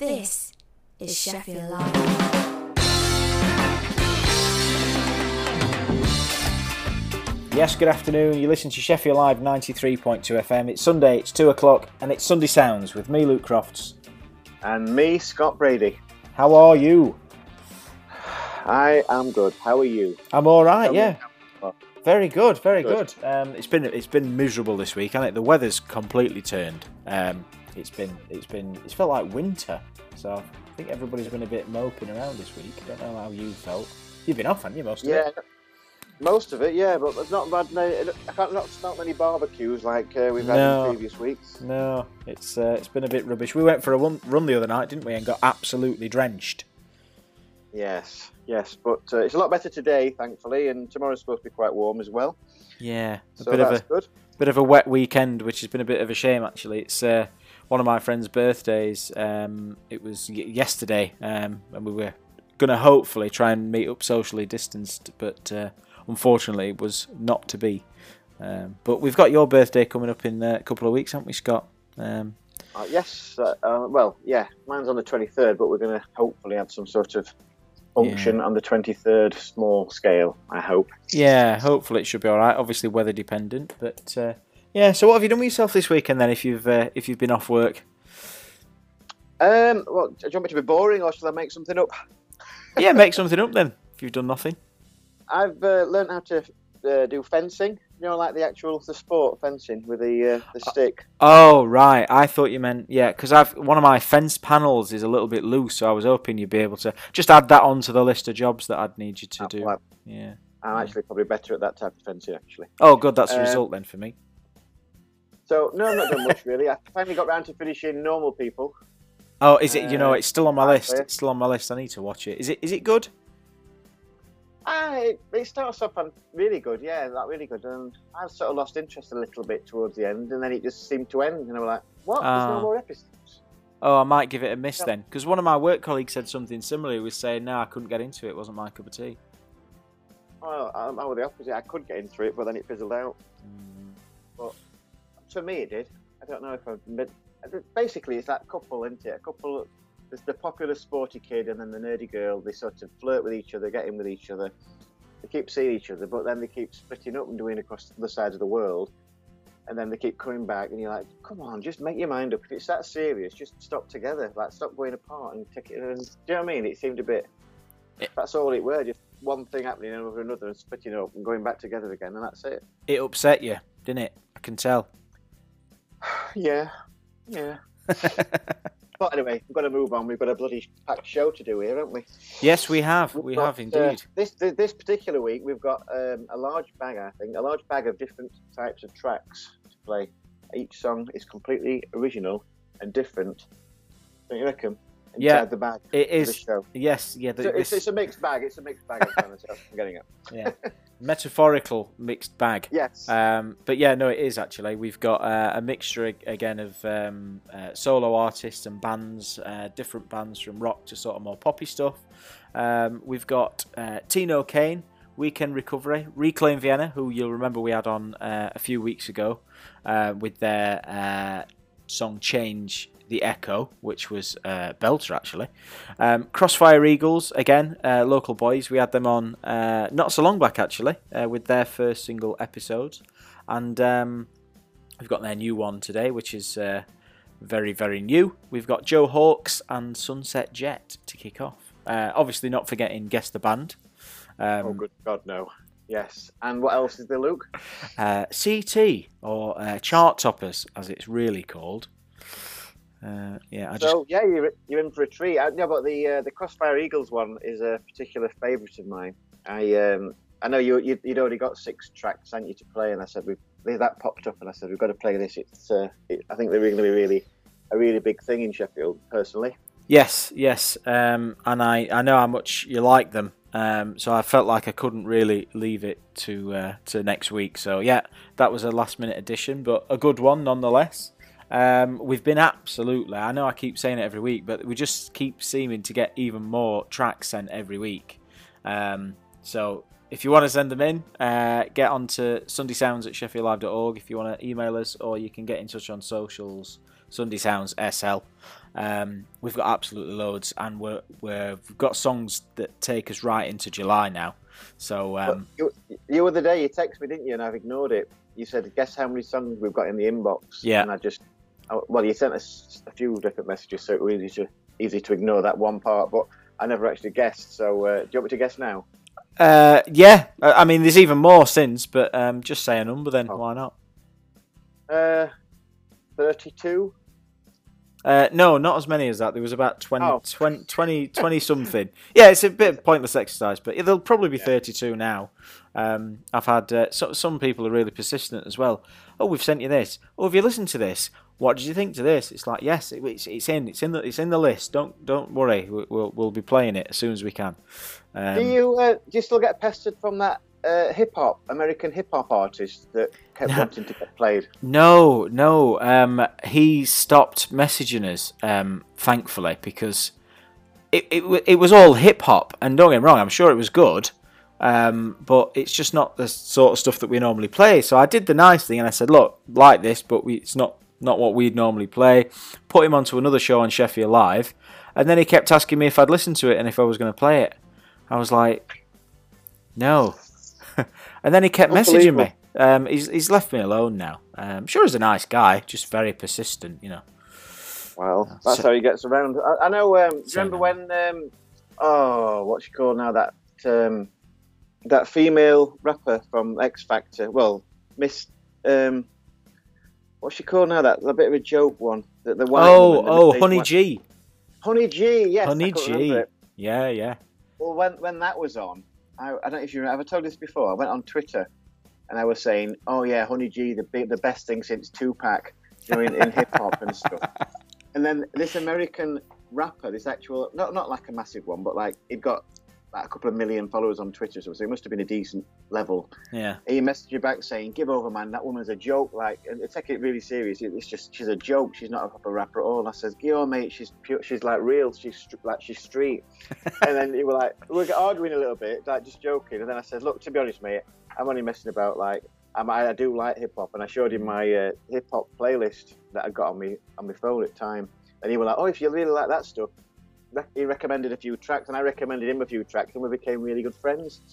This is Sheffield Live. Yes, good afternoon. You listen to Sheffield Live 93.2 FM. It's Sunday, it's 2 o'clock, and it's Sunday Sounds with me, Luke Crofts. And me, Scott Brady. How are you? I am good. How are you? I'm all right, Tell yeah. how- Very good, very good. Good. Um, it's been it's been miserable this week, hasn't it? The weather's completely turned. Um, it's been it's been it's felt like winter. So I think everybody's been a bit moping around this week. I don't know how you felt. You've been off, haven't you, most of Yeah, it? most of it, yeah, but there's not bad. no, I can't not not many barbecues like uh, we've had No. in previous weeks. No, it's uh, it's been a bit rubbish. We went for a run, run the other night, didn't we, and got absolutely drenched. Yes, yes, but uh, it's a lot better today, thankfully, and tomorrow's supposed to be quite warm as well. Yeah, a So bit of a that's good. bit of a wet weekend, which has been a bit of a shame actually. It's uh, one of my friend's birthdays. Um, it was y- yesterday, um, and we were gonna hopefully try and meet up socially distanced, but uh, unfortunately, it was not to be. Um, but we've got your birthday coming up in uh, a couple of weeks, haven't we, Scott? Um, Uh, yes, uh, uh, well, yeah, mine's on the 23rd, but we're going to hopefully have some sort of function on the 23rd, small scale. I hope. yeah, hopefully it should be all right. Obviously, weather dependent, but uh, yeah. So, what have you done with yourself this weekend then? If you've uh, if you've been off work? Um, well, do you want me to be boring, or shall I make something up? yeah, make something up then. If you've done nothing. I've uh, learned how to uh, do fencing. You know, like the actual the sport fencing with the uh, the stick. Oh right, I thought you meant yeah, because I've one of my fence panels is a little bit loose, so I was hoping you'd be able to just add that onto the list of jobs that I'd need you to I'm, do. Yeah. I'm actually probably better at that type of fencing, actually. Oh, good. That's a Uh, result then for me. So no, I've not done much really. I finally got round to finishing Normal People. Oh, is it? You know, uh, it's still on my list. It's still on my list. I need to watch it. Is it? Is it good? Ah, it, it starts off on really good, yeah, like really good. And I sort of lost interest a little bit towards the end, and then it just seemed to end, and I was like, "What? There's Ah. no more episodes." Oh, I might give it a miss Yeah. then, because one of my work colleagues said something similar. He was saying, "No, I couldn't get into it. It wasn't my cup of tea." Well, I, I was the opposite. I could get into it, but then it fizzled out. Mm. To me, it did. I don't know if I've been. Basically, it's that couple, isn't it? A couple. There's the popular sporty kid and then the nerdy girl. They sort of flirt with each other, get in with each other. They keep seeing each other, but then they keep splitting up and doing across the sides of the world. And then they keep coming back, and you're like, "Come on, just make your mind up. If it's that serious, just stop together. Like, stop going apart and take it." And, do you know what I mean? It seemed a bit. It- That's all it were. Just one thing happening over another and splitting up and going back together again, and that's it. It upset you, didn't it? I can tell. Yeah, yeah. But anyway, we've got to move on. We've got a bloody packed show to do here, haven't we? yes, we have. We've We got, have uh, indeed. this, this this particular week, we've got um, a large bag. I think a large bag of different types of tracks to play. Each song is completely original and different. Don't you reckon? Inside Yeah, the bag. It show. Yes. Yeah. The, So it's, this- it's a mixed bag. It's a mixed bag. I'm trying to say. I'm getting it. yeah. Metaphorical mixed bag. Yes. Um, but yeah, no, it is actually. We've got uh, a mixture again of um, uh, solo artists and bands, uh, different bands from rock to sort of more poppy stuff. Um, we've got uh, Tino Kane, Weekend Recovery, Reclaim Vienna, who you'll remember we had on uh, a few weeks ago uh, with their uh, song Change the Echo, which was uh, Belter actually. Um, Crossfire Eagles, again, uh, local boys. We had them on uh, not so long back actually uh, with their first single episodes. And um, we've got their new one today, which is uh, very, very new. We've got Joe Hawks and Sunset Jet to kick off. Uh, obviously, not forgetting Guess the Band. Um, oh, good God, no. Yes. And what else is there, Luke? uh, CT, or uh, Chart Toppers, as it's really called. Uh, yeah, I just So yeah, you're you're in for a treat. I, no, but the uh, the Crossfire Eagles one is a particular favourite of mine. I um I know you you'd, you'd already got six tracks, hadn't you, to play, and I said we that popped up, and I said we've got to play this. It's uh, it, I think they're going to be really a really big thing in Sheffield, personally. Yes, yes, um, and I, I know how much you like them, um, so I felt like I couldn't really leave it to uh, to next week. So yeah, that was a last minute addition, but a good one nonetheless. Um, we've been absolutely, I know I keep saying it every week, but we just keep seeming to get even more tracks sent every week. Um, so if you want to send them in, uh, get on to sundaysounds at sheffieldlive.org if you want to email us, or you can get in touch on socials, Sunday Sounds SL. Um, we've got absolutely loads, and we're, we're we've got songs that take us right into July now. So um, you, the other day you texted me, didn't you? And I've ignored it. You said, "Guess how many songs we've got in the inbox?" Yeah. And I just, I, well, you sent us a few different messages, so it was easy to easy to ignore that one part. But I never actually guessed. So uh, do you want me to guess now? uh, yeah, I mean, there's even more since, but um, just say a number then. Oh. Why not? Uh, thirty-two. Uh, no, not as many as that. There was about 20, Oh. 20, 20, 20 something. Yeah, it's a bit of pointless exercise, but there'll probably be 32 now. Um, I've had uh, so, some people are really persistent as well. Oh, we've sent you this. Oh, have you listened to this? What did you think to this? It's like yes, it, it's, it's in, it's in the, it's in the list. Don't don't worry, we- we'll we'll be playing it as soon as we can. Um, do you uh, do you still get pestered from that uh, hip hop American hip hop artist that kept No. wanting to get played? No, no. Um, he stopped messaging us, um, thankfully, because it, it it was all hip hop. And don't get me wrong, I'm sure it was good, um, but it's just not the sort of stuff that we normally play. So I did the nice thing and I said, look, like this, but we, it's not not what we'd normally play. Put him onto another show on Sheffield Live, and then he kept asking me if I'd listen to it and if I was going to play it. I was like, no. and then he kept messaging me. Um, he's he's left me alone now. Um, sure he's a nice guy, just very persistent, you know. Well, that's So- how he gets around. I, I know. Um, remember when? Um, oh, what's she called now? That um, that female rapper from X Factor. Well, Miss. Um, what's she called now? That a bit of a joke one. The, the white Oh, oh, Honey one- G. Honey G. Yes, Honey G. Yeah, yeah. Well, when when that was on, I, I don't know if you remember. Have I told this before? I went on Twitter, and I was saying, "Oh yeah, Honey G, the big, the best thing since Tupac, you know, in, in hip hop and stuff." And then this American rapper, this actual, not not like a massive one, but like he'd got like a couple of million followers on Twitter, so it must have been a decent level. Yeah. He messaged you back saying, "Give over, man. That woman's a joke. Like, and take it really serious. It's just she's a joke. She's not a proper rapper at all." And I says, "Yo, mate. She's pure. She's like real. She's like she's street." and then you were like, "We're arguing a little bit, like just joking. And then I said, "Look, to be honest, mate, I'm only messing about. Like, I'm, I, I do like hip hop, and I showed him my uh, hip hop playlist that I got on me on my phone at the time. And he was like, "Oh, if you really like that stuff." He recommended a few tracks, and I recommended him a few tracks, and we became really good friends.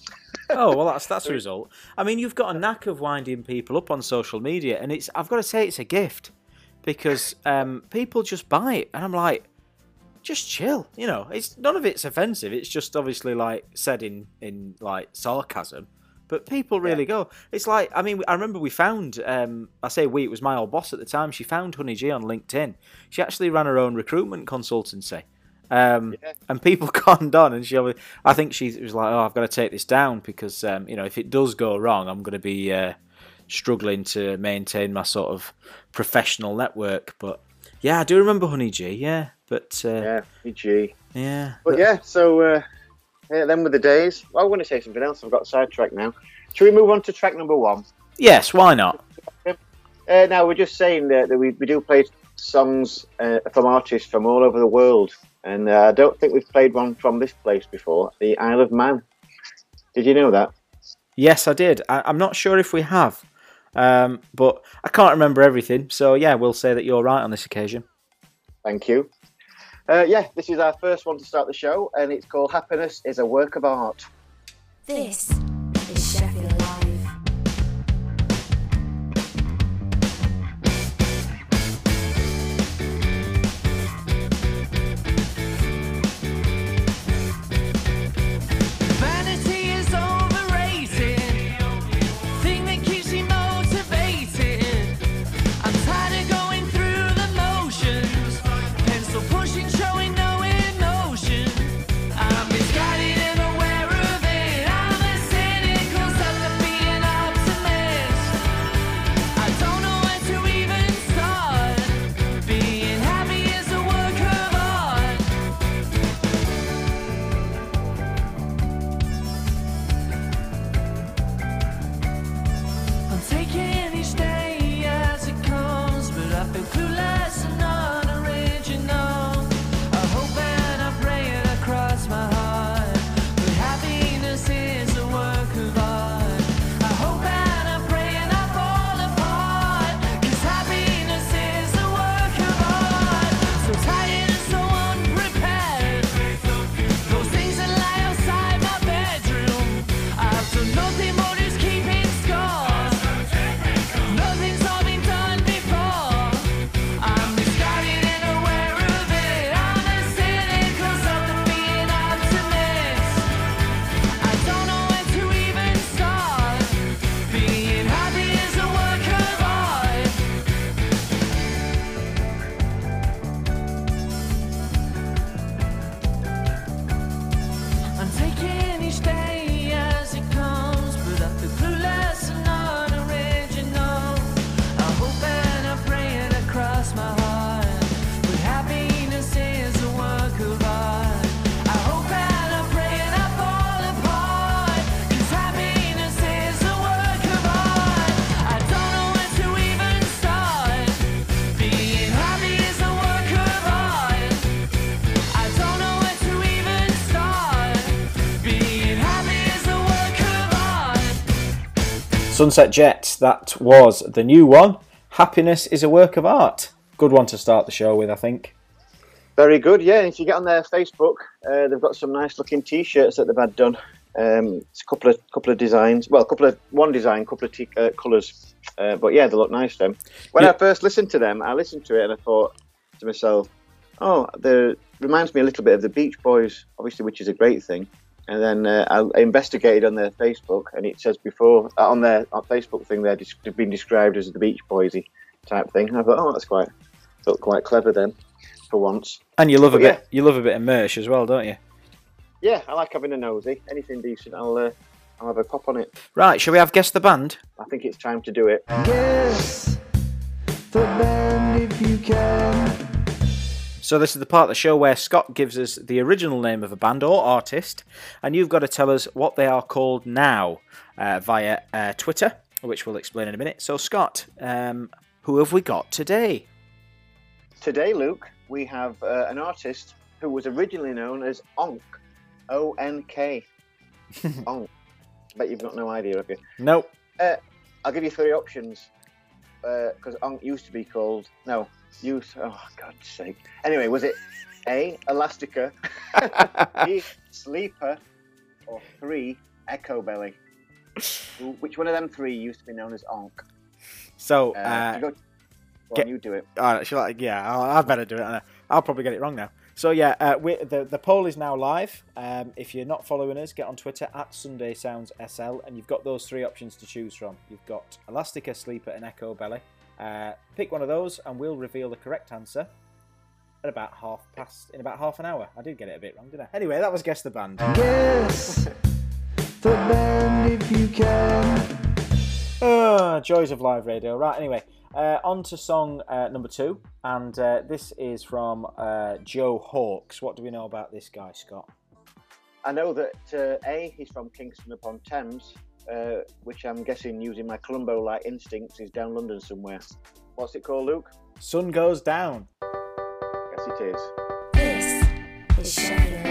Oh well, that's that's a result. I mean, you've got a knack of winding people up on social media, and it's I've got to say it's a gift because um, people just buy it, and I'm like, just chill. You know, it's none of it's offensive. It's just obviously like said in in like sarcasm. But people really go. It's like I mean I remember we found um, I say we it was my old boss at the time. She found Honey G on LinkedIn. She actually ran her own recruitment consultancy. Um, Yeah. and people conned on, and she, obvi- I think she was like, "Oh, I've got to take this down because, um, you know, if it does go wrong, I'm going to be uh, struggling to maintain my sort of professional network." But yeah, I do remember Honey G. Yeah, but uh, yeah, Yeah, PG. yeah. But yeah, so uh, yeah, then with the days. Well, I want to say something else. I've got sidetracked now. Should we move on to track number one? yes, why not? Uh, now we're just saying that, that we, we do play songs uh, from artists from all over the world, and uh, I don't think we've played one from this place before, the Isle of Man. Did you know that? Yes, I did. I, I'm not sure if we have, um, but I can't remember everything. So yeah, we'll say that you're right on this occasion. Thank you. Uh, yeah, this is our first one to start the show, and it's called "Happiness is a Work of Art." This is Sheffield Sunset Jets, that was the new one. Happiness is a work of art. Good one to start the show with, I think. Very good, yeah. If you get on their Facebook, uh, they've got some nice looking T-shirts that they've had done. Um, it's a couple of couple of designs. Well, a couple of one design, couple of t- uh, colours. Uh, but yeah, they look nice. Them. When Yeah. I first listened to them, I listened to it and I thought to myself, "Oh, the reminds me a little bit of the Beach Boys, obviously, which is a great thing." And then uh, I investigated on their Facebook, and it says before uh, on their on Facebook thing, they're des- they've been described as the Beach Boysy type thing. And I thought, "Oh, that's quite look quite clever then, for once." And you love a But yeah. bit, you love a bit of merch as well, don't you? Yeah, I like having a nosy. Anything decent, I'll uh, I'll have a pop on it. Right, shall we have guess the band? I think it's time to do it. Guess the band if you can. So this is the part of the show where Scott gives us the original name of a band or artist, and you've got to tell us what they are called now uh, via uh, Twitter, which we'll explain in a minute. So Scott, um, who have we got today? Today, Luke, we have uh, an artist who was originally known as Onk, O N K. Onk. Bet you've got no idea, have you? Nope. I'll give you three options because Onk used to be called no, used. Oh God's sake. Anyway, was it A. Elastica, B. Sleeper, or three Echobelly? Which one of them three used to be known as Onk? So, Uh, uh, go, go get- you do it. all right, shall I, yeah, I'll, I better do it. I'll, I'll probably get it wrong now. So yeah, uh, we, the the poll is now live. Um, if you're not following us, get on Twitter at Sunday Sounds SL, and you've got those three options to choose from. You've got Elastica, Sleeper, and Echobelly. Uh, pick one of those, and we'll reveal the correct answer at about half past in about half an hour. I did get it a bit wrong, didn't I? Anyway, that was guess the band. Guess the band if you can. Ah, joys of live radio. Right, anyway, uh, on to song uh, number two, and uh, this is from uh, Joe Hawks. What do we know about this guy, Scott? I know that uh, A, he's from Kingston upon Thames, uh, which I'm guessing using my Columbo like instincts is down London somewhere. What's it called, Luke? Sun goes down. Yes, it is. This is Sheffield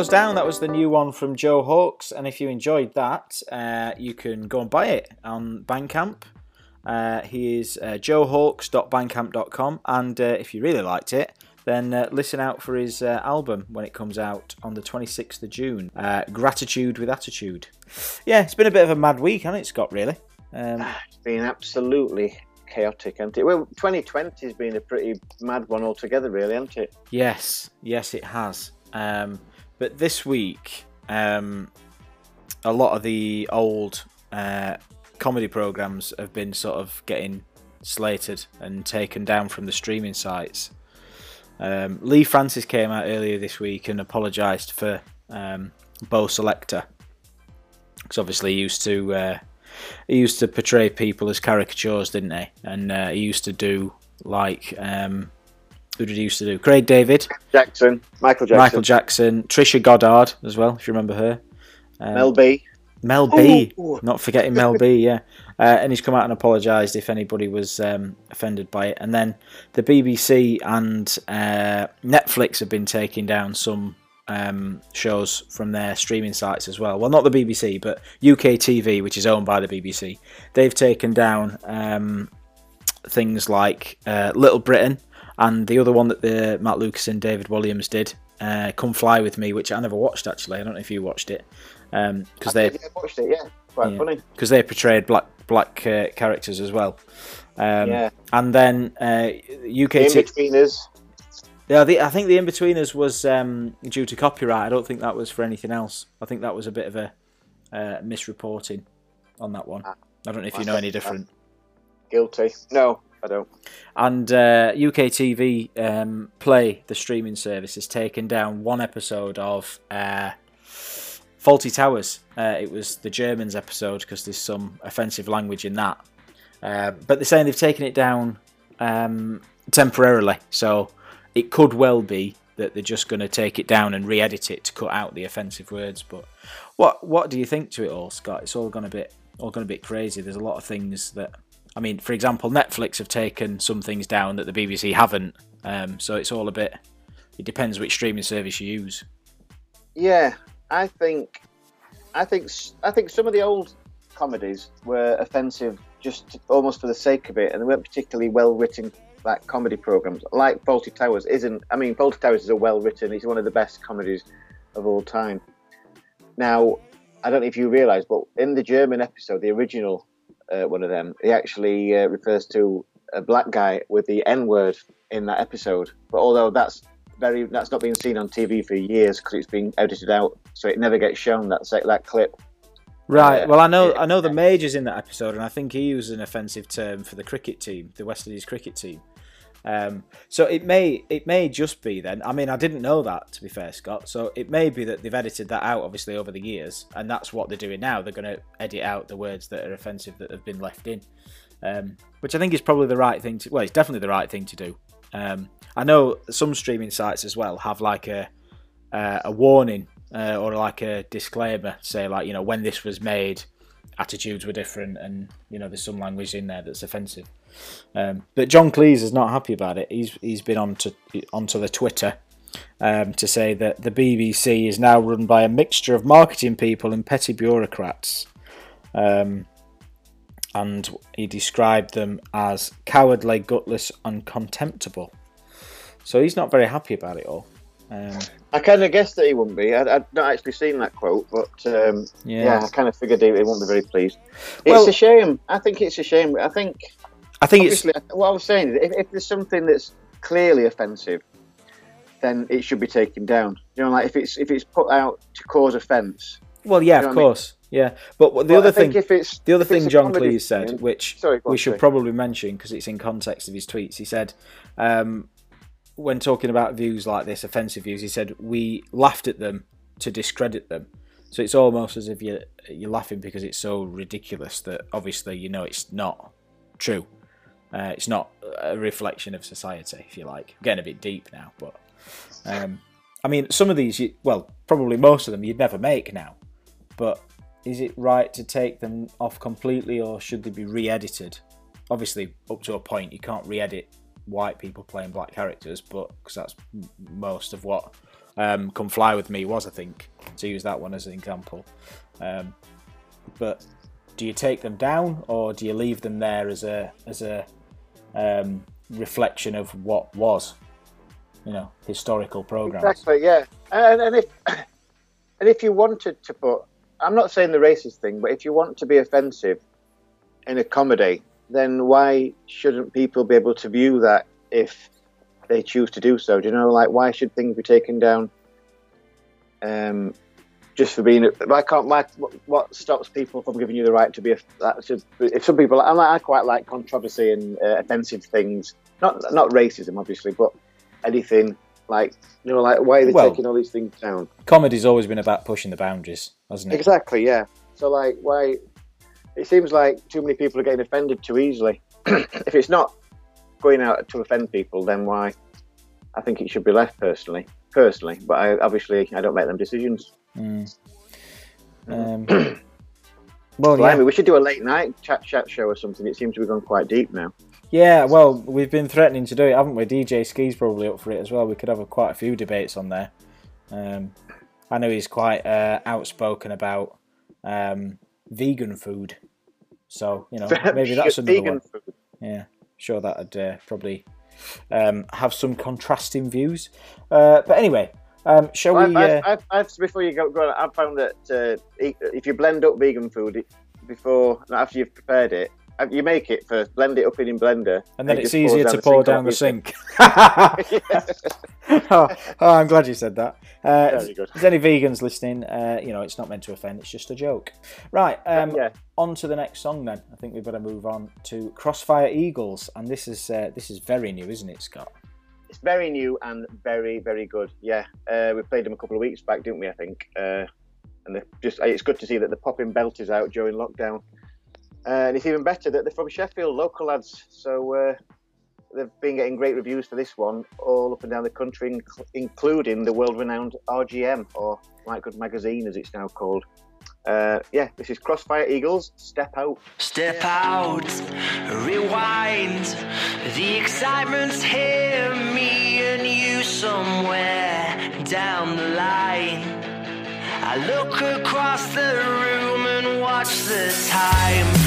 Goes Down. That was the new one from Joe Hawks. And if you enjoyed that, uh, you can go and buy it on Bandcamp. Uh, he is uh, joehawks.bandcamp.com. And uh, if you really liked it, then uh, listen out for his uh, album when it comes out on the 26th of June. Uh, Gratitude with Attitude. Yeah, it's been a bit of a mad week, hasn't it, Scott, really? Um, It's been absolutely chaotic, hasn't it? Well, 2020 has been a pretty mad one altogether, really, hasn't it? Yes, yes, it has. Um, but this week, um, a lot of the old uh, comedy programs have been sort of getting slated and taken down from the streaming sites. Um, Leigh Francis came out earlier this week and apologised for um, Bo Selecta, because obviously he used to uh, he used to portray people as caricatures, didn't he? And uh, he used to do like um, who did he used to do? Craig David. Jackson, Michael Jackson, Michael Jackson, Trisha Goddard as well, if you remember her. Um, Mel B. Mel B, Ooh. not forgetting Mel B, yeah. Uh, and he's come out and apologised if anybody was um, offended by it. And then the BBC and uh, Netflix have been taking down some um, shows from their streaming sites as well. Well, not the BBC, but UK TV, which is owned by the BBC. They've taken down um, things like uh, Little Britain and the other one that the Matt Lucas and David Walliams did, uh, Come Fly With Me, which I never watched actually. I don't know if you watched it. Because they I watched it, yeah. Quite Yeah. funny. because they portrayed black black uh, characters as well. Um, Yeah. And then uh, UK, In t- betweeners. yeah, the, I think the Inbetweeners was um, due to copyright. I don't think that was for anything else. I think that was a bit of a uh, misreporting on that one. Ah. I don't know if you know any different. Guilty. No, I don't. And uh, UK TV um, Play, the streaming service, has taken down one episode of uh, Fawlty Towers. Uh, it was the Germans episode because there's some offensive language in that. Uh, but they're saying they've taken it down um, temporarily, so it could well be that they're just going to take it down and re-edit it to cut out the offensive words. But what what do you think to it all, Scott? It's all gone a bit all gone a bit crazy. There's a lot of things that I mean, for example, Netflix have taken some things down that the BBC haven't. Um, so it's all a bit. It depends which streaming service you use. Yeah, I think, I think, I think some of the old comedies were offensive just almost for the sake of it, and they weren't particularly well written. Like comedy programs, like Fawlty Towers, isn't. I mean, Fawlty Towers is a well written. It's one of the best comedies of all time. Now, I don't know if you realise, but in the German episode, the original uh, one of them, he actually uh, refers to a black guy with the N word in that episode. But although that's very that's not been seen on TV for years because it's been edited out, so it never gets shown that se- that clip. Right. Uh, Well, I know. I know the major's in that episode, and I think he used an offensive term for the cricket team, the West Indies cricket team. Um, so it may it may just be then. I mean, I didn't know that to be fair, Scott. So it may be that they've edited that out, obviously over the years, and that's what they're doing now. They're going to edit out the words that are offensive that have been left in, um, which I think is probably the right thing to. Well, it's definitely the right thing to do. Um, I know some streaming sites as well have like a uh, a warning uh, or like a disclaimer, say like you know when this was made, attitudes were different, and you know there's some language in there that's offensive. Um, but John Cleese is not happy about it. He's he's been on to onto the Twitter um, to say that the BBC is now run by a mixture of marketing people and petty bureaucrats. Um, and he described them as cowardly, gutless, and contemptible. So he's not very happy about it all. Um, I kind of guessed that he wouldn't be. I'd, I'd not actually seen that quote, but um, yeah. yeah. I kind of figured he, he wouldn't be very pleased. It's Well- a shame. I think it's a shame. I think I think it's obviously what I was saying is if, if there's something that's clearly offensive, then it should be taken down. You know, like if it's if it's put out to cause offence. well, yeah, you know of what I mean? course, yeah. But the other thing, if it's the other thing John Cleese said, thing- which Sorry, we should sorry. probably mention because it's in context of his tweets. He said, um, when talking about views like this, offensive views, he said we laughed at them to discredit them. So it's almost as if you're you're laughing because it's so ridiculous that obviously you know it's not true. Uh, it's not a reflection of society, if you like. I'm getting a bit deep now, but um, I mean, some of these, you, well, probably most of them, you'd never make now. But is it right to take them off completely, or should they be re-edited? Obviously, up to a point, you can't re-edit white people playing black characters, but because that's most of what um, "Come Fly with Me" was, I think, to use that one as an example. Um, but do you take them down, or do you leave them there as a as a um, reflection of what was, you know, historical programs? Exactly, yeah. And, and if and if you wanted to put, I'm not saying the racist thing, but if you want to be offensive in a comedy, then why shouldn't people be able to view that if they choose to do so? Do you know, like why should things be taken down? Um, just for being, why can't why, what stops people from giving you the right to be? A, that should, if some people, I, I quite like controversy and uh, offensive things, not not racism, obviously, but anything like you know, like why are they Well- taking all these things down? Comedy's always been about pushing the boundaries, hasn't it? Exactly, yeah. So like, why? It seems like too many people are getting offended too easily. if it's not going out to offend people, then why? I think it should be left personally. Personally, but I obviously I don't make them decisions. Mm. Um, well, Blimey, yeah. we should do a late night chat chat show or something. It seems to be going quite deep now. Yeah, well, we've been threatening to do it, haven't we? DJ Ski's probably up for it as well. We could have a, quite a few debates on there. Um, I know he's quite uh, outspoken about um, vegan food, so you know maybe that's another vegan one. food. Yeah, sure that'd uh, probably um, have some contrasting views. Uh, but anyway, um, shall Well, we? I've, Uh, I've, I've, before you go, go on, I've found that uh, if you blend up vegan food before after you've prepared it, you make it first, blend it up in a blender, and then it it's easier to pour down the sink, sink. oh, oh, I'm glad you said that. Uh, Very good. if there's any vegans listening, uh, you know, it's not meant to offend, it's just a joke. Right, um, yeah. on to the next song then. I think we better move on to Crossfire Eagles, and this is uh, this is very new, isn't it, Scott? It's very new and very, very good. Yeah, uh, we played them a couple of weeks back, didn't we? I think, uh, and just it's good to see that the popping belt is out during lockdown, uh, and it's even better that they're from Sheffield, local lads. So uh, they've been getting great reviews for this one all up and down the country, inc- including the world-renowned RGM or Like Good Magazine, as it's now called. Uh, yeah, this is Crossfire Eagles. Step out. Step out, rewind. The excitement's here, I look across the room and watch the time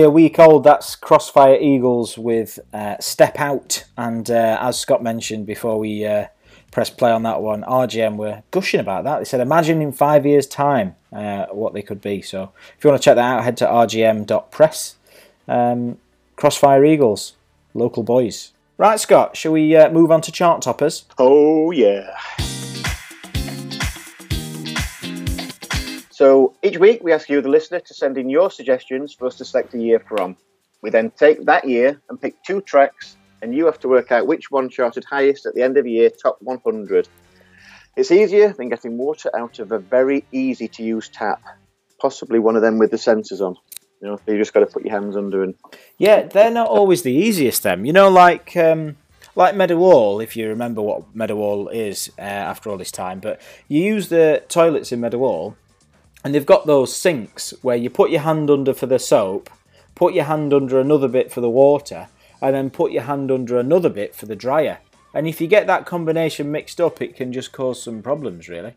a week old. That's Crossfire Eagles with uh, Step Out. And uh, as Scott mentioned before we uh, press play on that one, RGM were gushing about that. They said, imagine in five years' time uh, what they could be. So if you want to check that out, head to rgm.press. Um, Crossfire Eagles, local boys. Right, Scott, shall we uh, move on to chart toppers? Oh, yeah. So each week we ask you, the listener, to send in your suggestions for us to select a year from. We then take that year and pick two tracks, and you have to work out which one charted highest at the end of the year, top 100. It's easier than getting water out of a very easy to use tap, possibly one of them with the sensors on. You know, you just got to put your hands under and Yeah, they're not always the easiest. Them, you know, like um, like Meadowhall. If you remember what Meadowhall is uh, after all this time, but you use the toilets in Meadowhall, and they've got those sinks where you put your hand under for the soap, put your hand under another bit for the water, and then put your hand under another bit for the dryer. And if you get that combination mixed up, it can just cause some problems, really.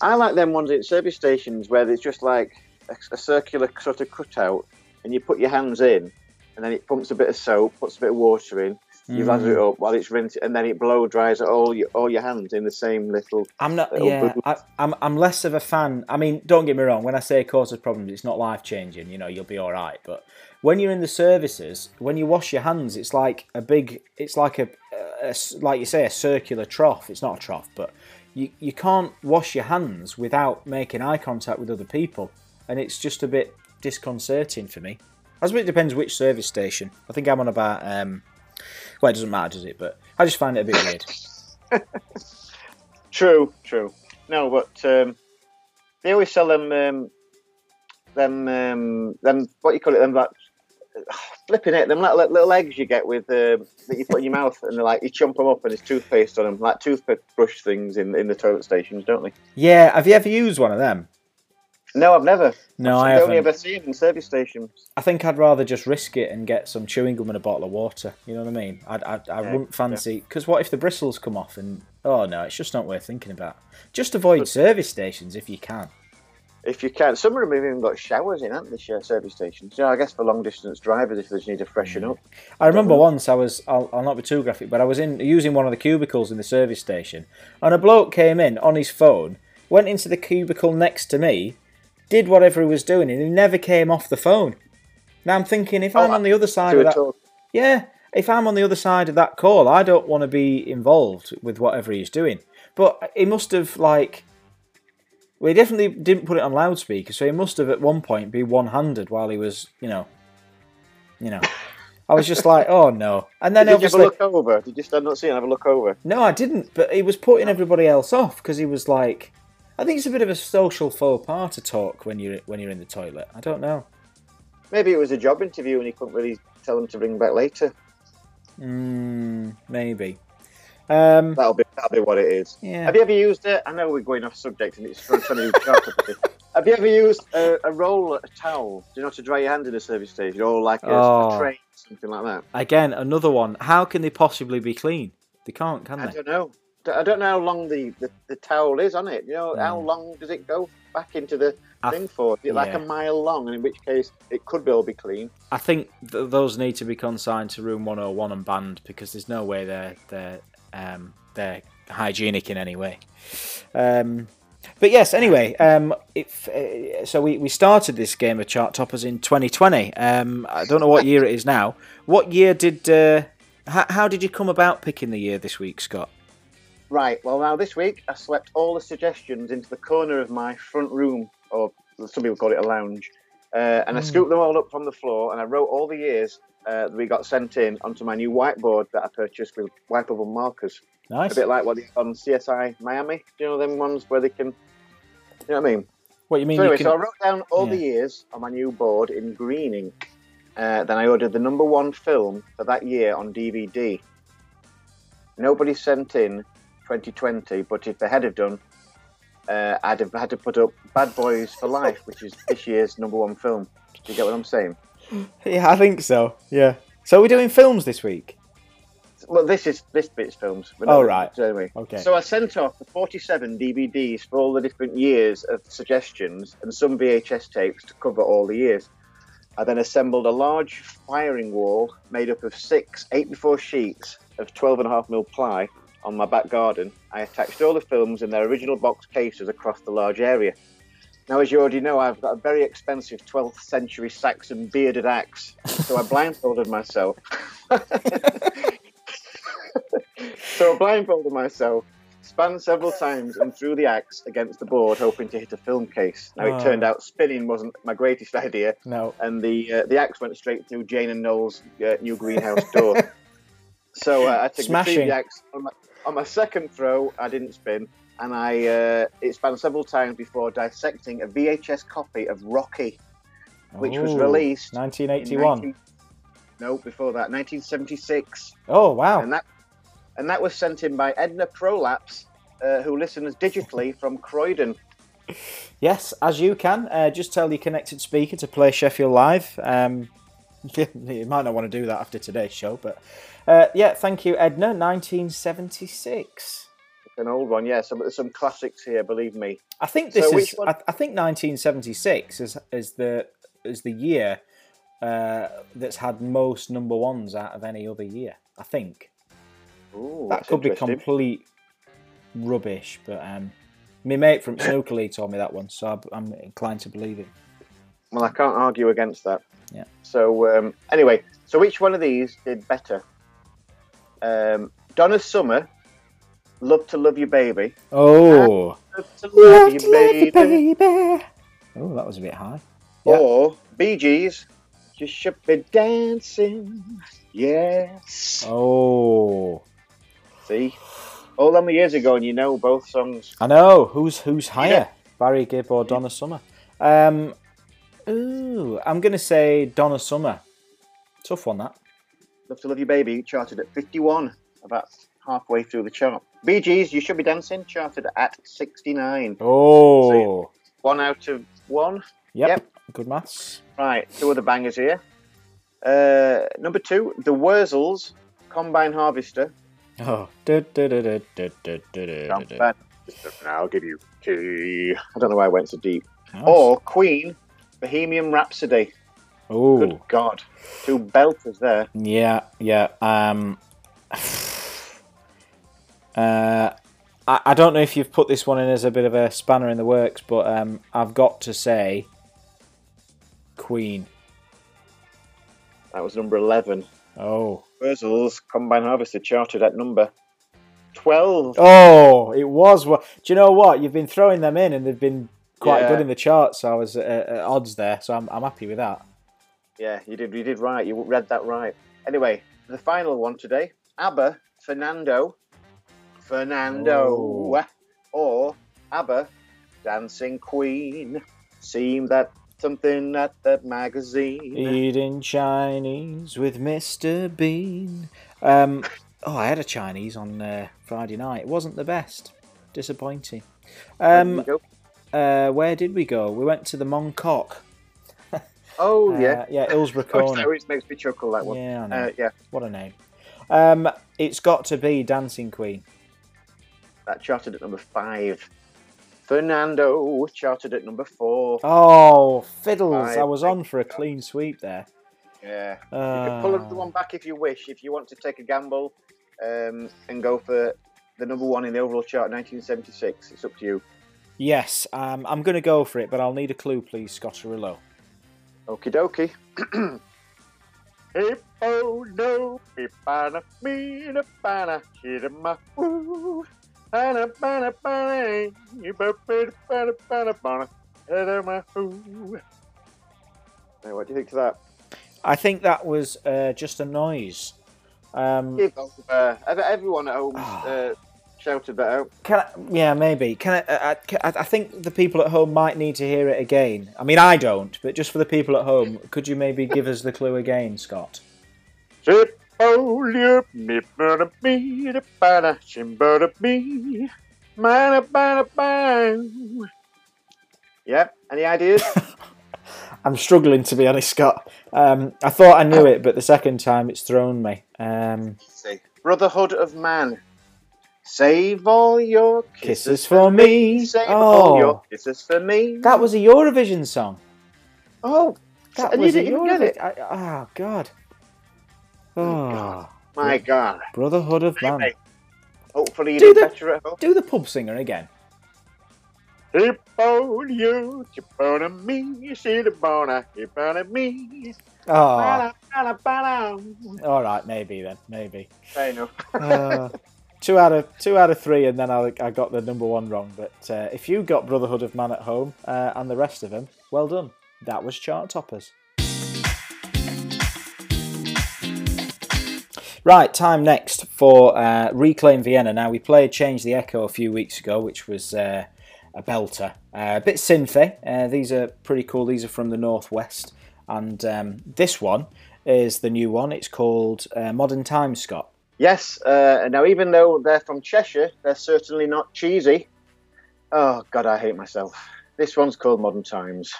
I like them ones at service stations where it's just like a, a circular sort of cutout, and you put your hands in, and then it pumps a bit of soap, puts a bit of water in, you lather it up while it's rinsing, and then it blow dries all your all your hands in the same little. I'm not. little Yeah. I, I'm. I'm less of a fan. I mean, don't get me wrong. When I say causes problems, it's not life changing. You know, you'll be all right. But when you're in the services, when you wash your hands, it's like a big. It's like a, like you say, a circular trough. It's not a trough, but you you can't wash your hands without making eye contact with other people, and it's just a bit disconcerting for me. I suppose it depends which service station. I think I'm on about. Um, well, it doesn't matter, does it? But I just find it a bit weird. True, true. No, but um, they always sell them, um, them, um, them. What you call it? Them like flipping it. Them little, little eggs you get with uh, that you put in your mouth, and they're like you chomp them up, and it's toothpaste on them, like toothbrush things in in the toilet stations, don't they? Yeah, have you ever used one of them? No, I've never. No, I've I only haven't. ever seen in service stations. I think I'd rather just risk it and get some chewing gum and a bottle of water. You know what I mean? I'd, I'd, I Yeah, wouldn't fancy because what if the bristles come off and oh no, it's just not worth thinking about. Just avoid service stations if you can. If you can, some of them have even got showers in, haven't they? Service stations. Yeah, I guess for long distance drivers, if they just need to freshen up. I remember once I was I'll, I'll not be too graphic, but I was in using one of the cubicles in the service station, and a bloke came in on his phone, went into the cubicle next to me, did whatever he was doing, and he never came off the phone. Now I'm thinking if oh, I'm Oh, on the other side of that, talk. Yeah, if I'm on the other side of that call, I don't want to be involved with whatever he's doing. But he must have like, well, he definitely didn't put it on loudspeaker, so he must have at one point be one-handed while he was, you know, you know. I was just like, oh no, and then Did you have a obviously, look over? Did you stand up see and have a look over? no, I didn't. But he was putting everybody else off because he was like, I think it's a bit of a social faux pas to talk when you're when you're in the toilet. I don't know. Maybe it was a job interview and he couldn't really tell them to ring back later. Mm, maybe. Um, That'll be that'll be what it is. yeah. Have you ever used it? I know we're going off subject and it's trying to opposite. Have you ever used a, a roll, a towel, do you know, to dry your hand in a service station, or like a, Oh. a tray, something like that? Again, another one. How can they possibly be clean? They can't, can I they? I don't know. I don't know how long the, the, the towel is on it. You know, how long does it go back into the Hmm. I- thing for? Is like yeah. a mile long? And in which case, it could all be clean. I think th- those need to be consigned to room 101 and banned because there's no way they're they're um, they're hygienic in any way. Um, but yes, anyway, um, if, uh, so we, we started this game of chart toppers in 2020. Um, I don't know what year it is now. What year did? Uh, how, how did you come about picking the year this week, Scott? Right. Well, now this week I swept all the suggestions into the corner of my front room, or some people call it a lounge, uh, and I scooped them all up from the floor, and I wrote all the years uh, that we got sent in onto my new whiteboard that I purchased with wipeable markers. Nice. A bit like what they on CSI Miami. Do you know them ones where they can? You know what I mean? What you mean? So you anyway, can... so I wrote down all the years on my new board in green ink. Uh, then I ordered the number one film for that year on DVD. Nobody sent in 2020, but if they had have done, uh, I'd have had to put up Bad Boys for Life, which is this year's number one film. Do you get what I'm saying? Yeah, I think so. Yeah. So we're doing films this week. Well, this is this bit's films. but Oh, right. so Anyway, Okay. So I sent off the 47 DVDs for all the different years of suggestions and some VHS tapes to cover all the years. I then assembled a large firing wall made up of six 8 before sheets of 12.5 mil ply on my back garden. I attached all the films in their original box cases across the large area. Now, as you already know, I've got a very expensive 12th century Saxon bearded axe, so I blindfolded myself. so I blindfolded myself, spun several times, and threw the axe against the board, hoping to hit a film case. Now, it Oh. turned out spinning wasn't my greatest idea, No. and the uh, the axe went straight through Jane and Noel's uh, new greenhouse door. so uh, I took Smashing. the axe on my, on my second throw. I didn't spin, and I uh, it spun several times before dissecting a VHS copy of Rocky, which was released 1981. 19 no, before that, 1976, Oh wow. and that and that was sent in by Edna Prolapse, uh, who listens digitally from Croydon. Yes, as you can. Uh, just tell your connected speaker to play Sheffield Live. Um, you might not want to do that after today's show, but uh, yeah, thank you, Edna. 1976. An old one, yeah. Some there's some classics here, believe me. I think this So is. one- I, I think 1976 is is the is the year uh, that's had most number ones out of any other year. I think Ooh, that could be complete rubbish, but um, my mate from Snooker League told me that one, so I'm inclined to believe it. Well, I can't argue against that. Yeah. So um, anyway, so which one of these did better? Um, Donna Summer, "Love to Love You, Baby." Oh. Love to love, you, baby. baby. Oh, that was a bit high. Yeah. Or Bee Gees, "You should be dancing." Yes. Oh, See, all them years ago, and you know both songs. I know. Who's who's higher, Yeah. Barry Gibb or Donna Summer? Um, Ooh, I'm going to say Donna Summer. Tough one, that. Love to Love You Baby charted at 51, about halfway through the chart. Bee Gees You Should Be Dancing charted at 69. Oh. So one out of one. Yep. yep. Good maths. Right, two other bangers here. Uh, number two, The Wurzels, Combine Harvester. Oh. Du, I'll give you I don't know why I went so deep. Nice. Or Queen, Bohemian Rhapsody. Oh, Good God, two belters there. Yeah, yeah. Um, uh, I, I don't know if you've put this one in as a bit of a spanner in the works, but um, I've got to say, Queen. That was number eleven. Oh, Wurzels Combine Harvester charted at number twelve. oh, it was. What? Do you know what? You've been throwing them in, and they've been quite Yeah. good in the charts. So I was at, at odds there, so I'm, I'm happy with that. Yeah, you did. You did right. You read that right. Anyway, the final one today: ABBA, Fernando, Fernando, Oh. or ABBA, Dancing Queen. Seemed that something at that magazine. Eating Chinese with Mr. Bean. Um, oh, I had a Chinese on uh, Friday night. It wasn't the best. Disappointing. Um, go. Uh, where did we go? We went to the Moncock. oh Uh, yeah, yeah, Hillsborough that Corner. always makes me chuckle. That one. Yeah, I know. Uh, yeah, What a name. Um, it's got to be Dancing Queen. that charted at number five. Fernando charted at number four. Oh, fiddles! I was on for a clean sweep there. Yeah. You can pull another Uh, one back if you wish. If you want to take a gamble um, and go for the number one in the overall chart, 1976, it's up to you. Yes, um, I'm going to go for it, but I'll need a clue, please, Scott Arillo. Okie dokie. Hippo no pipana mina pana chidama ooh pana pana pana hippo pana pana pana pana chidama ooh. Now, what do you think of that? I think that was uh, just a noise. Um, Give uh, everyone at home uh, shouted that out. Can I, yeah, maybe. Can I, I, I? I think the people at home might need to hear it again. I mean, I don't, but just for the people at home, could you maybe give us the clue again, Scott? Chipolia, me bada me da bada, chimbada me, mana bada bang. Yep. Any ideas? I'm struggling to be honest, Scott. Um, I thought I knew it, but the second time it's thrown me. Um, Brotherhood of Man. Save all your kisses, Kisses for me. Save all Oh. your kisses for me. that was a Eurovision song. Oh, That was didn't even your- get it. I, oh God. Oh, My God. Brotherhood of Man. Anyway, hopefully you Do the- better at home. Do the pub singer again. Hip on you, chip on me, you see the boner, hip on me. Oh, all right, maybe then, maybe. Fair enough. Uh, two out of two out of three, and then I, I got the number one wrong. But uh, if you got Brotherhood of Man at home uh, and the rest of them, well done. That was chart toppers. Right, time next for uh, Reclaim Vienna. Now, we played Change the Echo a few weeks ago, which was uh, a belter. Uh, a bit synthy. Uh, these are pretty cool. These are from the Northwest. And um, this one is the new one. It's called Modern Times, Scott. Yes, uh, now even though they're from Cheshire, they're certainly not cheesy. Oh, God, I hate myself. This one's called Modern Times.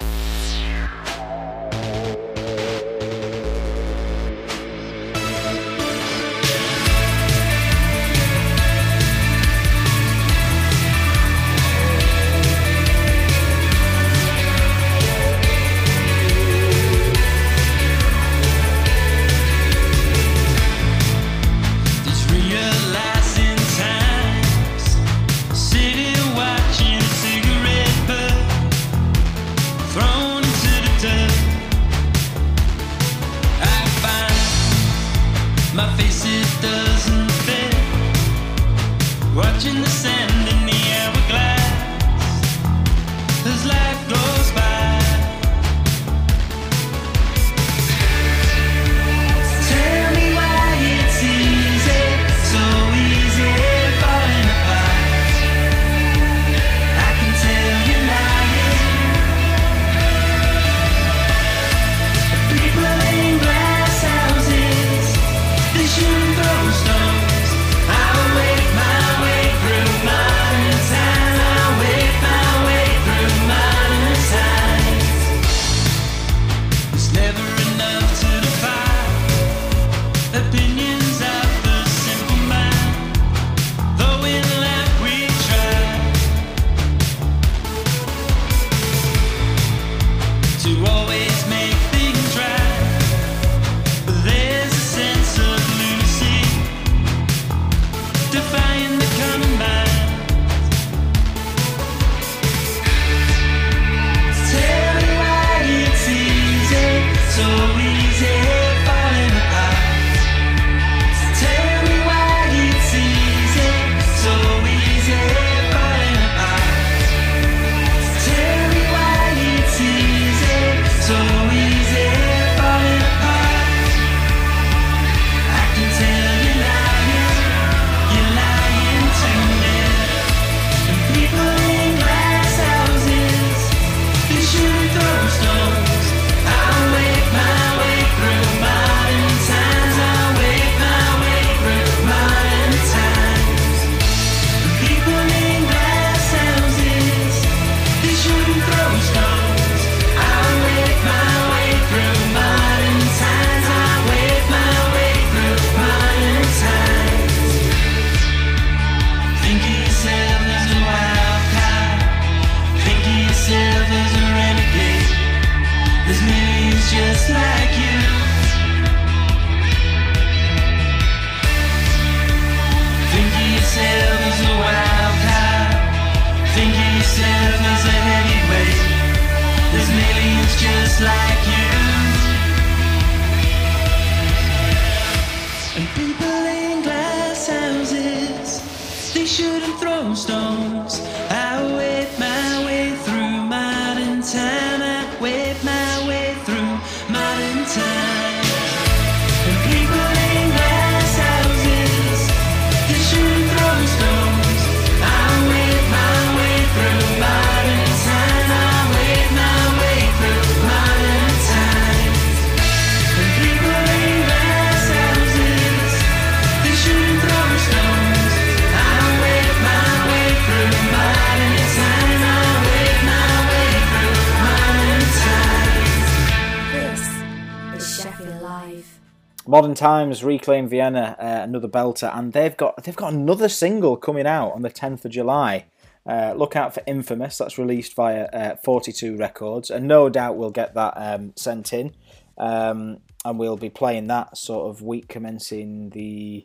Modern Times, Reclaim Vienna, uh, another belter, and they've got they've got another single coming out on the 10th of July. Uh, look out for Infamous. That's released via uh, 42 Records, and no doubt we'll get that um, sent in, um, and we'll be playing that sort of week commencing the.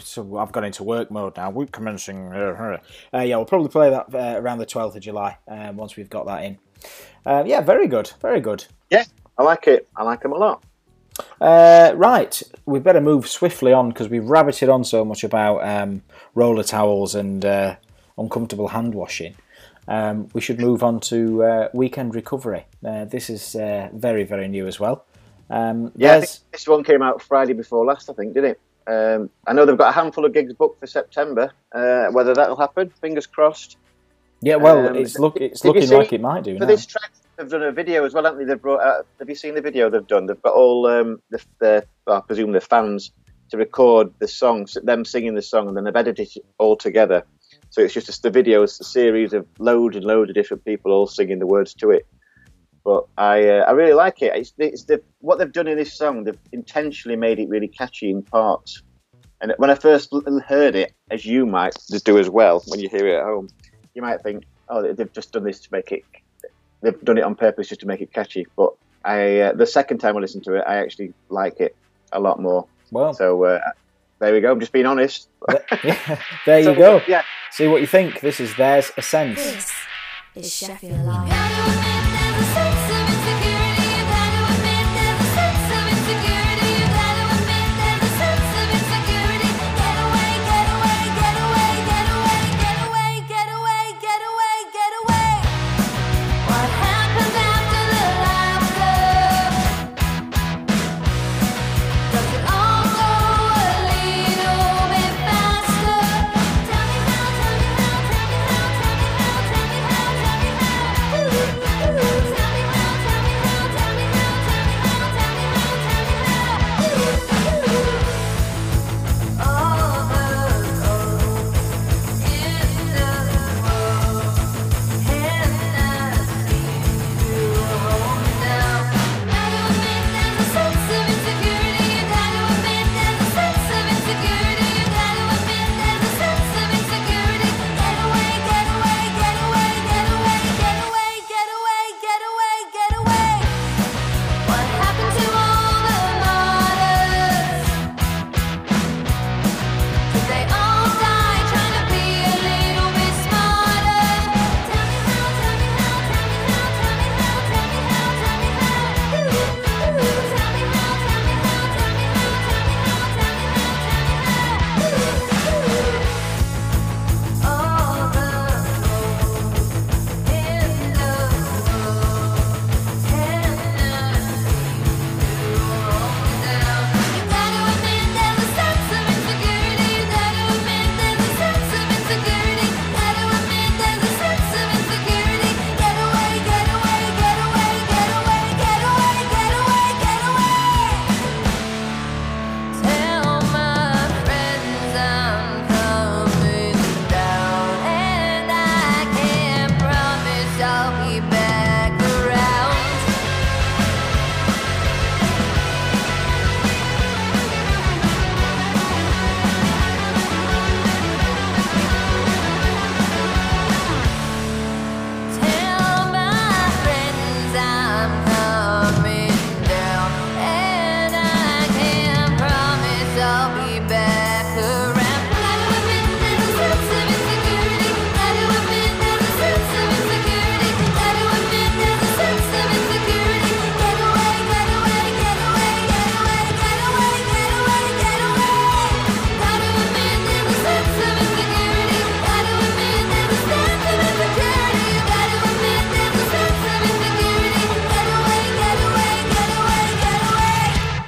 So I've gone into work mode now. Week commencing. Uh, yeah, we'll probably play that uh, around the 12th of July um, once we've got that in. Uh, yeah, very good, very good. Yeah, I like it. I like them a lot. Uh, right, we better move swiftly on because we've rabbited on so much about um, roller towels and uh, uncomfortable hand washing. Um, we should move on to uh, weekend recovery. Uh, this is uh, very, very new as well. Um, Yeah, this one came out Friday before last, I think, didn't it? Um, I know they've got a handful of gigs booked for September. Uh, whether that'll happen, fingers crossed. yeah, well, um, it's look, it's looking see- like it might do. For now. this track, they've done a video as well, haven't they? They've brought out, have you seen the video they've done? They've got all um, the, the well, I presume the fans to record the songs, them singing the song, and then they've edited it all together. So it's just the video is a series of loads and loads of different people all singing the words to it. But I uh, I really like it. It's, it's the, what they've done in this song. They've intentionally made it really catchy in parts. And when I first heard it, as you might do as well when you hear it at home, you might think, oh, they've just done this to make it. They've done it on purpose just to make it catchy. But I, uh, the second time I listened to it, I actually like it a lot more. well, So uh, there we go. I'm just being honest. th- there you So, go. Yeah, See what you think. This is There's a Sense. This is Sheffield Live.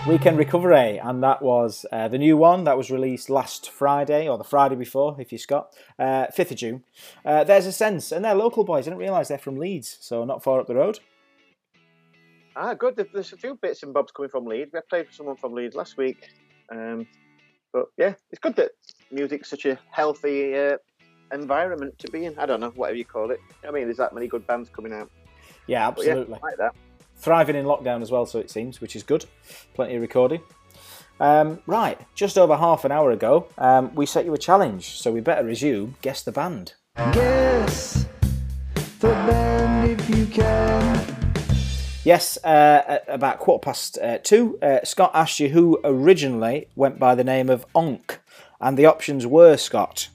Weekend Recovery, and that was uh, the new one that was released last Friday, or the Friday before, if you're Scott, uh, 5th of June. Uh, there's a sense, and they're local boys. I didn't realise they're from Leeds, so not far up the road. Ah, good. There's a few bits and bobs coming from Leeds. We played with someone from Leeds last week. Um, but yeah, it's good that music's such a healthy uh, environment to be in. I don't know, whatever you call it. I mean, there's that many good bands coming out. Yeah, yeah, absolutely. I like that. Thriving in lockdown as well, so it seems, which is good. Plenty of recording. Um, right, just over half an hour ago, um, we set you a challenge, so we better resume Guess the Band. Guess the band if you can. Yes, uh, at about quarter past uh, two, uh, Scott asked you who originally went by the name of Onk, and the options were Scott.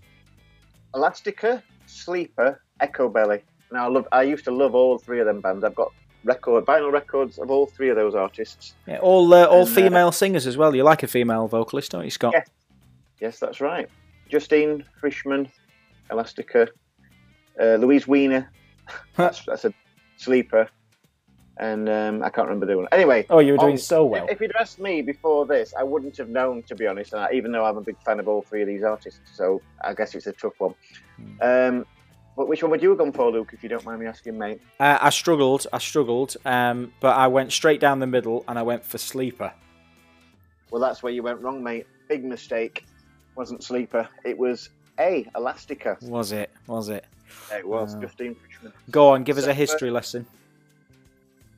Elastica, Sleeper, Echobelly. Now I love. I used to love all three of them bands. I've got record vinyl records of all three of those artists. Yeah, all uh, all And, uh, female singers as well. You like a female vocalist, don't you, Scott? Yeah. Yes, that's right. Justine Frischmann, Elastica, uh, Louise Wener. that's, that's a sleeper, and um, I can't remember the one. Anyway. Oh, you were doing Onk. so well. If, if you'd asked me before this, I wouldn't have known, to be honest. I, even though I'm a big fan of all three of these artists, so I guess it's a tough one. Hmm. Um, but which one would you have gone for, Luke? If you don't mind me asking, mate. Uh, I struggled, I struggled, um, but I went straight down the middle and I went for Sleeper. Well, that's where you went wrong, mate. Big mistake. Wasn't sleeper. It was A. Elastica. Was it? Was it? It was Oh. Justine. Go on, give us a uh, history lesson.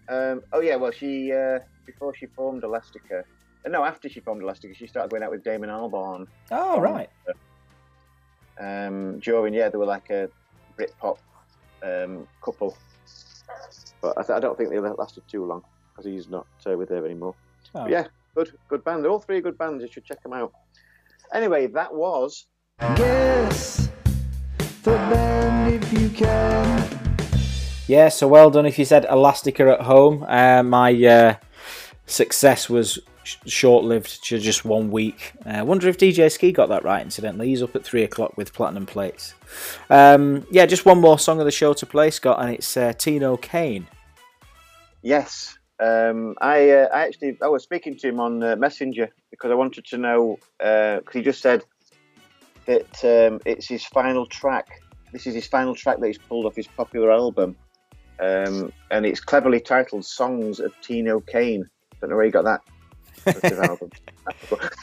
Um, oh yeah, well she uh, before she formed Elastica, uh, no, after she formed Elastica, she started going out with Damon Albarn. Oh, right. Um, during yeah, they were like a Britpop um, couple, but I, th- I don't think they lasted too long because he's not uh, with her anymore. Oh. But yeah, good, good band. They're all three good bands. You should check them out. Anyway, that was Guess the band if you can. Yeah, so well done if you said Elastica at home. Uh, my uh, success was sh- short-lived to just one week. I uh, wonder if DJ Ski got that right. Incidentally, he's up at three o'clock with platinum plates. Um, yeah, just one more song of the show to play, Scott, and it's uh, Tino Kane. Yes, um, I, uh, I actually I was speaking to him on uh, Messenger because I wanted to know because he just said that um, it's his final track. This is his final track that he's pulled off his popular album, um, and it's cleverly titled "Songs of Tino Kane." Don't know where he got that album.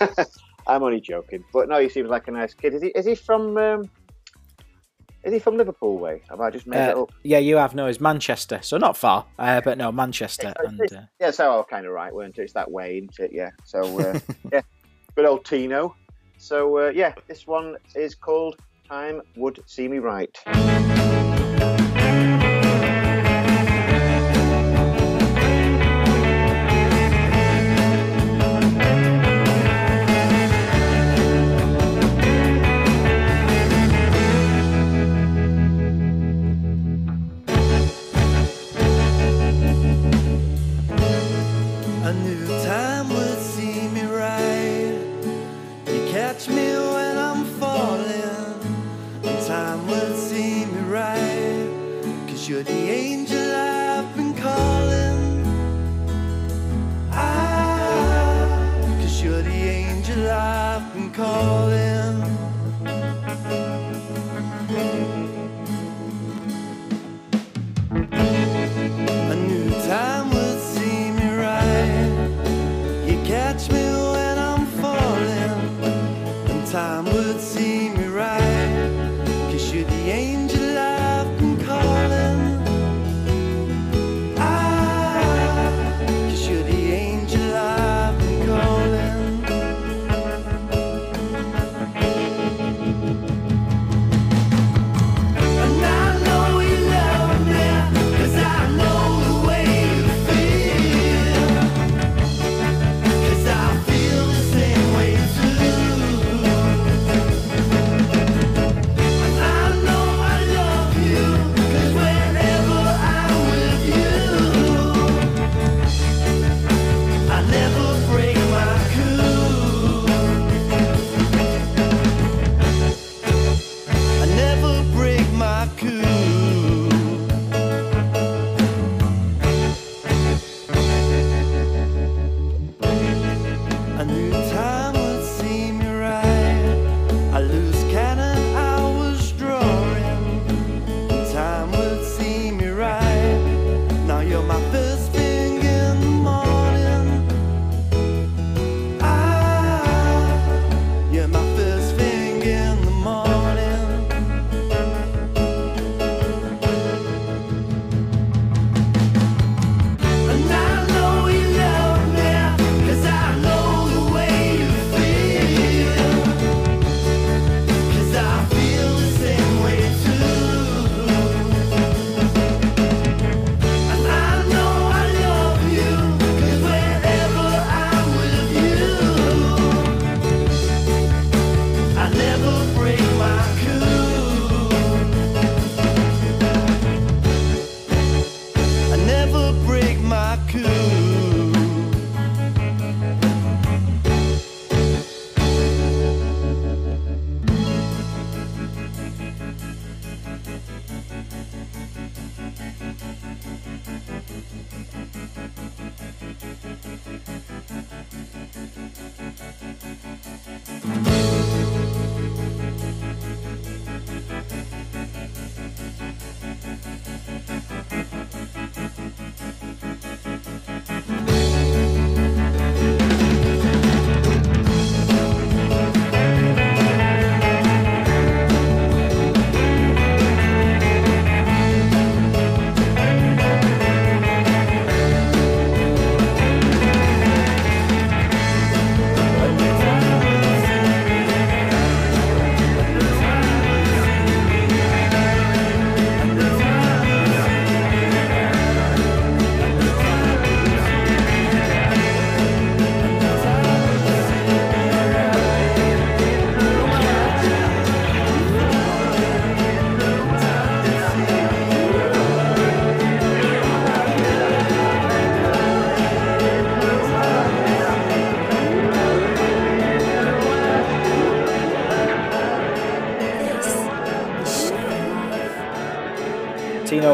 I'm only joking, but no, he seems like a nice kid. Is he? Is he from? Um, is he from Liverpool way? Have I just made Uh, up? yeah, you have no, it's Manchester, so not far, uh, but no, Manchester. And uh, Yeah, so I was kind of right, weren't it? It's that way, isn't it? Yeah. So, uh, yeah, good old Tino. So, uh, yeah, this one is called Time Would See Me Right.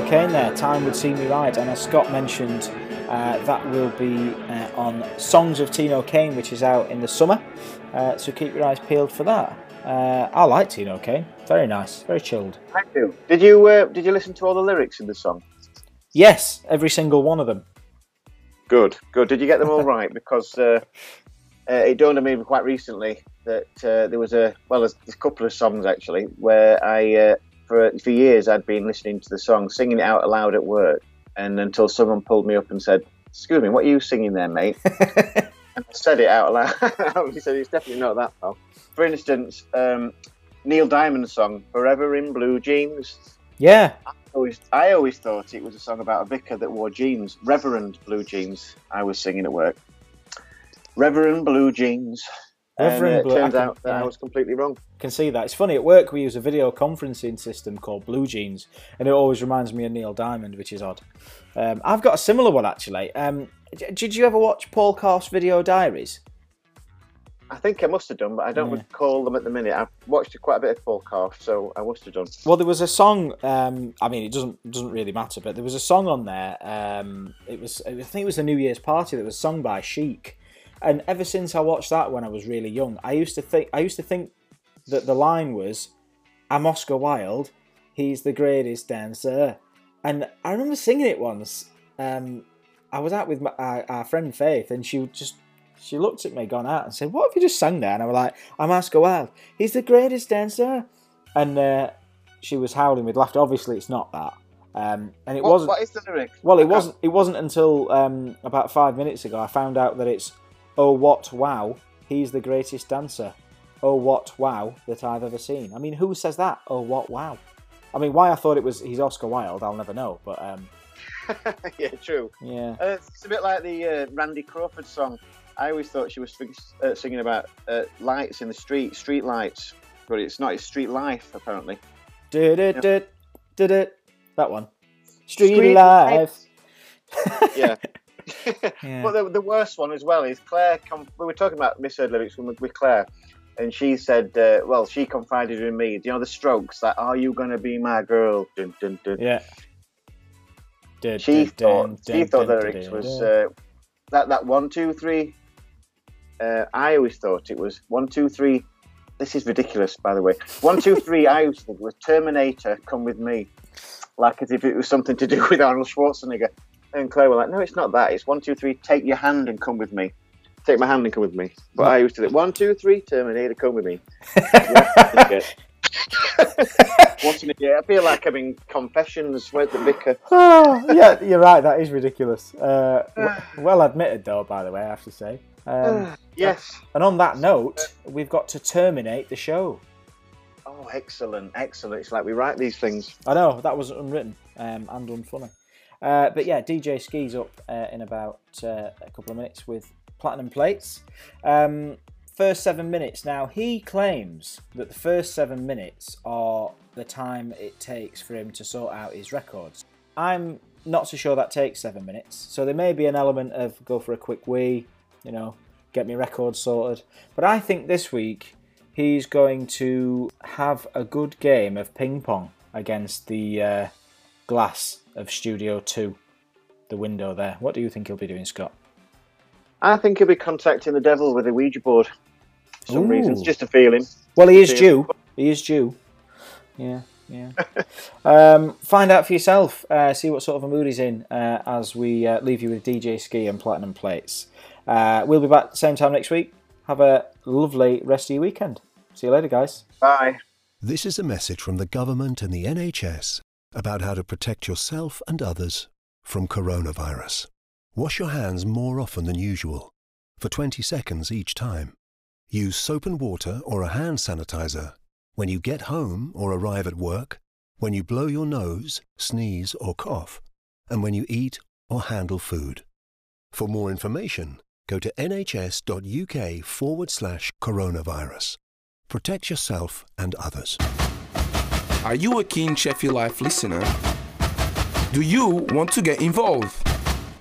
Kane there, Time Would See Me Right. And as Scott mentioned, uh, that will be uh, on Songs of Tino Kane, which is out in the summer. Uh, so keep your eyes peeled for that. Uh, I like Tino Kane. Very nice, very chilled. I do. Did you uh, did you listen to all the lyrics in the song? Yes, every single one of them. Good, good. Did you get them all right? Because uh, uh, it dawned on me quite recently that uh, there was a well, there's, there's a couple of songs actually where I uh, for for years I'd been listening to the song, singing it out aloud at work, and until someone pulled me up and said, "Excuse me, what are you singing there, mate?" and I said it out loud. he said, "It's definitely not that, pal." For instance, um, Neil Diamond's song "Forever in Blue Jeans." Yeah, always, I always thought it was a song about a vicar that wore jeans, Reverend Blue Jeans. I was singing at work. Reverend Blue Jeans. Reverend and, uh, turns can- out that. I was completely wrong. can see that. It's funny at work we use a video conferencing system called Blue Jeans, and it always reminds me of Neil Diamond, which is odd. Um, I've got a similar one actually. Um, did you ever watch Paul Calf's video diaries? I think I must have done, but I don't Yeah. recall them at the minute. I've watched quite a bit of Paul Calf, so I must have done. Well, there was a song. Um, I mean, it doesn't doesn't really matter, but there was a song on there. Um, it was I think it was a New Year's party that was sung by Chic, and ever since I watched that when I was really young, I used to think I used to think that the line was, "I'm Oscar Wilde, he's the greatest dancer," and I remember singing it once. Um, I was out with my, our, our friend Faith, and she just she looked at me, gone out, and said, "What have you just sung there?" And I was like, "I'm Oscar Wilde, he's the greatest dancer," and. Uh, she was howling with laughter. Obviously, it's not that, um, and it What, wasn't. what is the lyric? well, it wasn't. It wasn't until um, about five minutes ago I found out that it's "Oh what wow, he's the greatest dancer." Oh what wow that I've ever seen. I mean, who says that? Oh what wow. I mean, why I thought it was he's Oscar Wilde, I'll never know. But um, yeah, true. yeah, Uh, it's a bit like the uh, Randy Crawford song. I always thought she was uh, singing about uh, lights in the street, street lights, but it's not. It's street life, apparently. did it, did it? did it. That one. Street, Street life. Yeah. Yeah. But the, the worst one as well is Claire. Com- we were talking about misheard lyrics with, with Claire, and she said, uh, "Well, she confided in me. Do you know the Strokes? That are you gonna be my girl?" Dun, dun, dun. Yeah. Dun, She thought she thought the lyrics was uh, that that one two three. Uh, I always thought it was one two three. This is ridiculous, by the way. One two three. I used to think was Terminator. Come with me, like as if it was something to do with Arnold Schwarzenegger. And Claire were like, "No, it's not that. It's one two three. Take your hand and come with me. Take my hand and come with me." But I used to think one two three. Terminator. Come with me. What an idiot. I feel like I'm in confessions. Where's the vicar? Oh, yeah, you're right. That is ridiculous. Uh, w- well admitted, though. By the way, I have to say. Um, Yes. and on that note, we've got to terminate the show. Oh, excellent, excellent. It's like we write these things. I know that was unwritten um, and unfunny. Uh, but yeah, DJ Ski's up uh, in about uh, a couple of minutes with platinum plates. Um, first seven minutes. Now he claims that the first seven minutes are the time it takes for him to sort out his records. I'm not so sure that takes seven minutes. So there may be an element of go for a quick wee, you know, get me records sorted. But I think this week he's going to have a good game of ping pong against the uh, glass of Studio 2, the window there. What do you think he'll be doing, Scott? I think he'll be contacting the devil with a Ouija board. For some reason, it's Ooh. just a feeling. Well, he is Yeah. due. He is due. Yeah, yeah. um, find out for yourself. Uh, see what sort of a mood he's in uh, as we uh, leave you with DJ Ski and Platinum Plates. Uh, we'll be back same time next week. Have a lovely rest of your weekend. See you later, guys. Bye. This is a message from the government and the NHS about how to protect yourself and others from coronavirus. Wash your hands more often than usual, for 20 seconds each time. Use soap and water or a hand sanitizer when you get home or arrive at work, when you blow your nose, sneeze, or cough, and when you eat or handle food. For more information, go to nhs.uk forward slash coronavirus. Protect yourself and others. Are you a keen Sheffield Live listener? Do you want to get involved?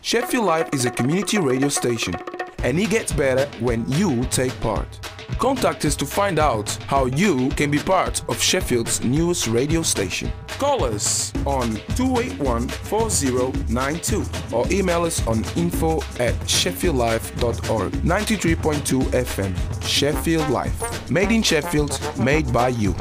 Sheffield Live is a community radio station, and it gets better when you take part. Contact us to find out how you can be part of Sheffield's newest radio station. Call us on 281-4092 or email us on info at sheffieldlive.org. 93.2 FM, Sheffield Live. Made in Sheffield, made by you.